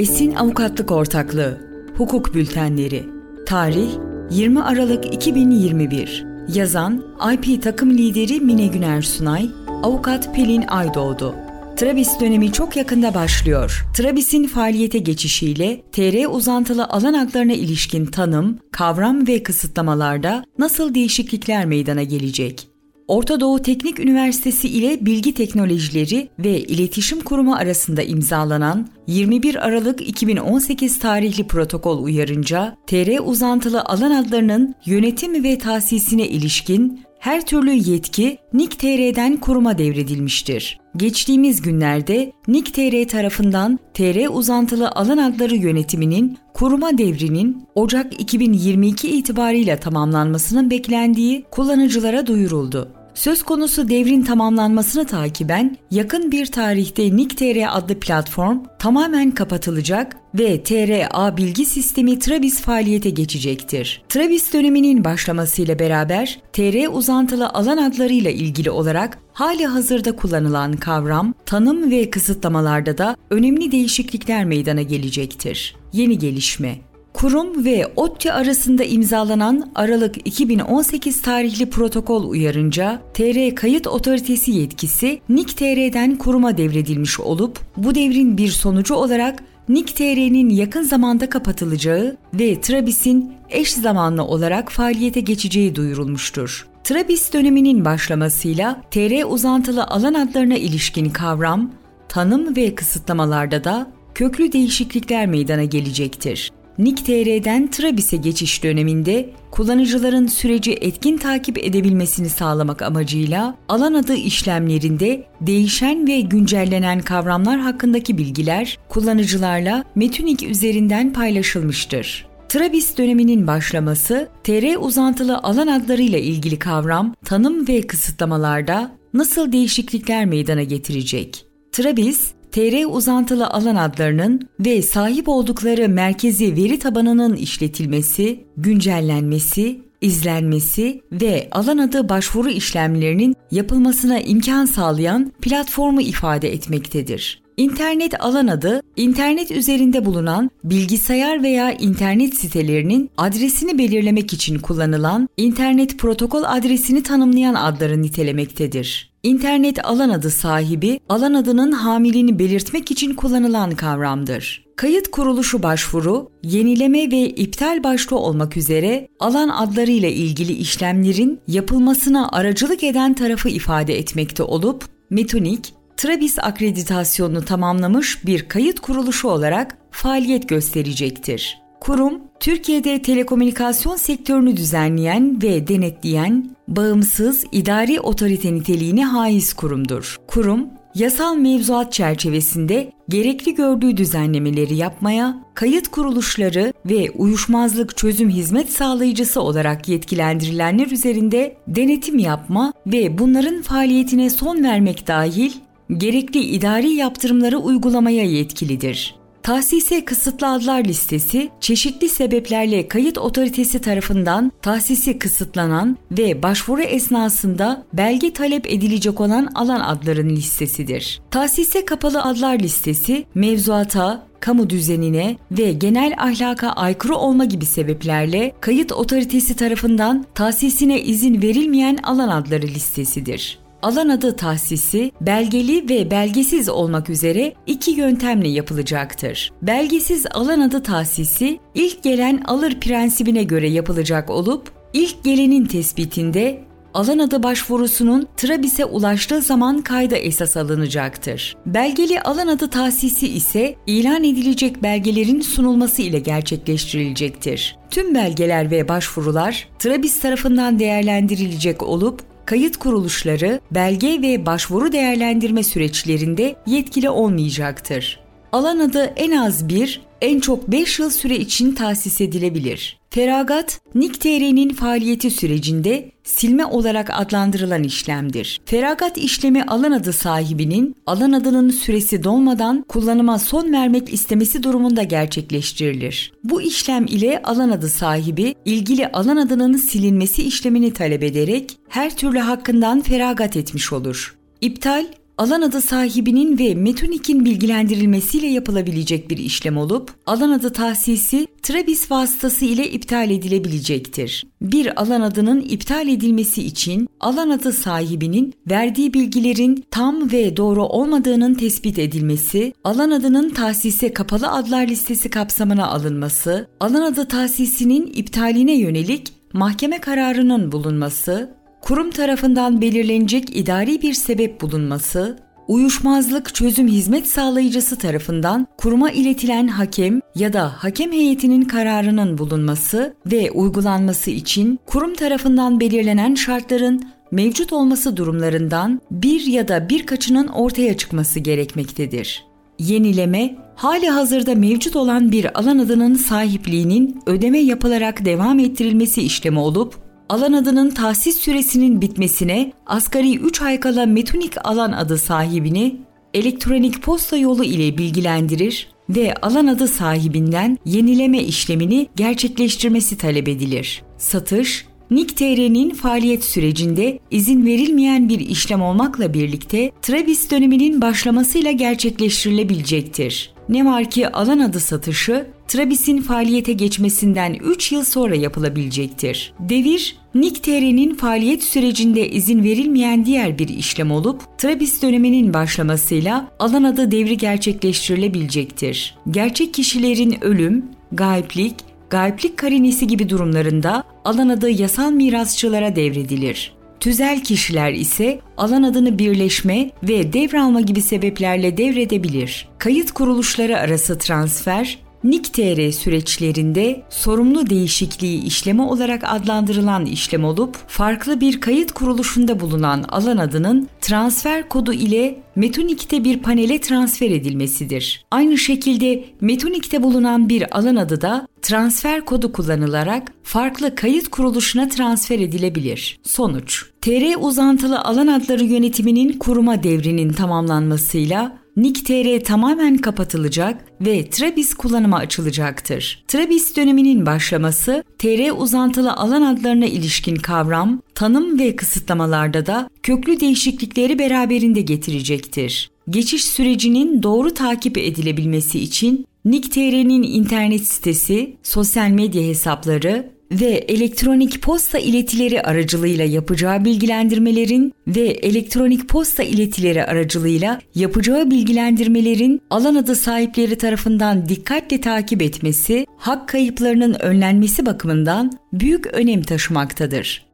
Esin Avukatlık Ortaklığı Hukuk Bültenleri Tarih 20 Aralık 2021 Yazan IP Takım Lideri Mine Güner Sunay Avukat Pelin Aydoğdu Trabis dönemi çok yakında başlıyor. Trabis'in faaliyete geçişiyle TR uzantılı alan haklarına ilişkin tanım, kavram ve kısıtlamalarda nasıl değişiklikler meydana gelecek? Orta Doğu Teknik Üniversitesi ile Bilgi Teknolojileri ve İletişim Kurumu arasında imzalanan 21 Aralık 2018 tarihli protokol uyarınca TR uzantılı alan adlarının yönetim ve tahsisine ilişkin her türlü yetki NİK-TR'den kuruma devredilmiştir. Geçtiğimiz günlerde NİK-TR tarafından TR uzantılı alan adları yönetiminin kuruma devrinin Ocak 2022 itibarıyla tamamlanmasının beklendiği kullanıcılara duyuruldu. Söz konusu devrin tamamlanmasını takiben yakın bir tarihte NIK.TR adlı platform tamamen kapatılacak ve TRA bilgi sistemi Trabis faaliyete geçecektir. Trabis döneminin başlamasıyla beraber TR uzantılı alan adlarıyla ilgili olarak hali hazırda kullanılan kavram, tanım ve kısıtlamalarda da önemli değişiklikler meydana gelecektir. Yeni gelişme Kurum ve ODTÜ arasında imzalanan Aralık 2018 tarihli protokol uyarınca TR Kayıt Otoritesi yetkisi NİK-TR'den kuruma devredilmiş olup bu devrin bir sonucu olarak NİK-TR'nin yakın zamanda kapatılacağı ve Trabis'in eş zamanlı olarak faaliyete geçeceği duyurulmuştur. Trabis döneminin başlamasıyla TR uzantılı alan adlarına ilişkin kavram, tanım ve kısıtlamalarda da köklü değişiklikler meydana gelecektir. NIK.TR'den Trabis'e geçiş döneminde kullanıcıların süreci etkin takip edebilmesini sağlamak amacıyla alan adı işlemlerinde değişen ve güncellenen kavramlar hakkındaki bilgiler kullanıcılarla Metunik üzerinden paylaşılmıştır. Trabis döneminin başlaması, TR uzantılı alan adlarıyla ilgili kavram, tanım ve kısıtlamalarda nasıl değişiklikler meydana getirecek? Trabis, TR uzantılı alan adlarının ve sahip oldukları merkezi veri tabanının işletilmesi, güncellenmesi, izlenmesi ve alan adı başvuru işlemlerinin yapılmasına imkan sağlayan platformu ifade etmektedir. İnternet alan adı, internet üzerinde bulunan bilgisayar veya internet sitelerinin adresini belirlemek için kullanılan internet protokol adresini tanımlayan adları nitelemektedir. İnternet alan adı sahibi, alan adının hamilini belirtmek için kullanılan kavramdır. Kayıt kuruluşu başvuru, yenileme ve iptal başta olmak üzere alan adlarıyla ilgili işlemlerin yapılmasına aracılık eden tarafı ifade etmekte olup, Metonik, Trabis akreditasyonunu tamamlamış bir kayıt kuruluşu olarak faaliyet gösterecektir. Kurum, Türkiye'de telekomünikasyon sektörünü düzenleyen ve denetleyen bağımsız idari otorite niteliğine haiz kurumdur. Kurum, yasal mevzuat çerçevesinde gerekli gördüğü düzenlemeleri yapmaya, kayıt kuruluşları ve uyuşmazlık çözüm hizmet sağlayıcısı olarak yetkilendirilenler üzerinde denetim yapma ve bunların faaliyetine son vermek dahil gerekli idari yaptırımları uygulamaya yetkilidir. Tahsise kısıtlı adlar listesi, çeşitli sebeplerle kayıt otoritesi tarafından tahsisi kısıtlanan ve başvuru esnasında belge talep edilecek olan alan adların listesidir. Tahsise kapalı adlar listesi, mevzuata, kamu düzenine ve genel ahlaka aykırı olma gibi sebeplerle kayıt otoritesi tarafından tahsisine izin verilmeyen alan adları listesidir. Alan adı tahsisi belgeli ve belgesiz olmak üzere iki yöntemle yapılacaktır. Belgesiz alan adı tahsisi ilk gelen alır prensibine göre yapılacak olup ilk gelenin tespitinde alan adı başvurusunun Trabis'e ulaştığı zaman kayda esas alınacaktır. Belgeli alan adı tahsisi ise ilan edilecek belgelerin sunulması ile gerçekleştirilecektir. Tüm belgeler ve başvurular Trabis tarafından değerlendirilecek olup kayıt kuruluşları belge ve başvuru değerlendirme süreçlerinde yetkili olmayacaktır. Alan adı en az bir, en çok 5 yıl süre için tahsis edilebilir. Feragat, NİK.TR'nin faaliyeti sürecinde silme olarak adlandırılan işlemdir. Feragat işlemi alan adı sahibinin alan adının süresi dolmadan kullanıma son vermek istemesi durumunda gerçekleştirilir. Bu işlem ile alan adı sahibi ilgili alan adının silinmesi işlemini talep ederek her türlü hakkından feragat etmiş olur. İptal alan adı sahibinin ve Metonik'in bilgilendirilmesiyle yapılabilecek bir işlem olup, alan adı tahsisi Travis vasıtası ile iptal edilebilecektir. Bir alan adının iptal edilmesi için alan adı sahibinin verdiği bilgilerin tam ve doğru olmadığının tespit edilmesi, alan adının tahsise kapalı adlar listesi kapsamına alınması, alan adı tahsisinin iptaline yönelik mahkeme kararının bulunması, kurum tarafından belirlenecek idari bir sebep bulunması, uyuşmazlık çözüm hizmet sağlayıcısı tarafından kuruma iletilen hakem ya da hakem heyetinin kararının bulunması ve uygulanması için kurum tarafından belirlenen şartların mevcut olması durumlarından bir ya da birkaçının ortaya çıkması gerekmektedir. Yenileme, hali hazırda mevcut olan bir alan adının sahipliğinin ödeme yapılarak devam ettirilmesi işlemi olup, alan adının tahsis süresinin bitmesine asgari 3 ay kala metonik alan adı sahibini elektronik posta yolu ile bilgilendirir ve alan adı sahibinden yenileme işlemini gerçekleştirmesi talep edilir. Satış, NIK.TR'nin faaliyet sürecinde izin verilmeyen bir işlem olmakla birlikte Travis döneminin başlamasıyla gerçekleştirilebilecektir. Ne var ki alan adı satışı Travis'in faaliyete geçmesinden 3 yıl sonra yapılabilecektir. Devir, NIK.TR'nin faaliyet sürecinde izin verilmeyen diğer bir işlem olup Travis döneminin başlamasıyla alan adı devri gerçekleştirilebilecektir. Gerçek kişilerin ölüm, gayiplik, gayiplik karinesi gibi durumlarında alan adı yasal mirasçılara devredilir. Tüzel kişiler ise alan adını birleşme ve devralma gibi sebeplerle devredebilir. Kayıt kuruluşları arası transfer, NIK.TR süreçlerinde sorumlu değişikliği işlemi olarak adlandırılan işlem olup farklı bir kayıt kuruluşunda bulunan alan adının transfer kodu ile Metonik'te bir panele transfer edilmesidir. Aynı şekilde Metonik'te bulunan bir alan adı da transfer kodu kullanılarak farklı kayıt kuruluşuna transfer edilebilir. Sonuç TR uzantılı alan adları yönetiminin kuruma devrinin tamamlanmasıyla NIK.TR tamamen kapatılacak ve Travis kullanıma açılacaktır. Travis döneminin başlaması, TR uzantılı alan adlarına ilişkin kavram, tanım ve kısıtlamalarda da köklü değişiklikleri beraberinde getirecektir. Geçiş sürecinin doğru takip edilebilmesi için NIK.TR'nin internet sitesi, sosyal medya hesapları, ve elektronik posta iletileri aracılığıyla yapacağı bilgilendirmelerin ve elektronik posta iletileri aracılığıyla yapacağı bilgilendirmelerin alan adı sahipleri tarafından dikkatle takip etmesi, hak kayıplarının önlenmesi bakımından büyük önem taşımaktadır.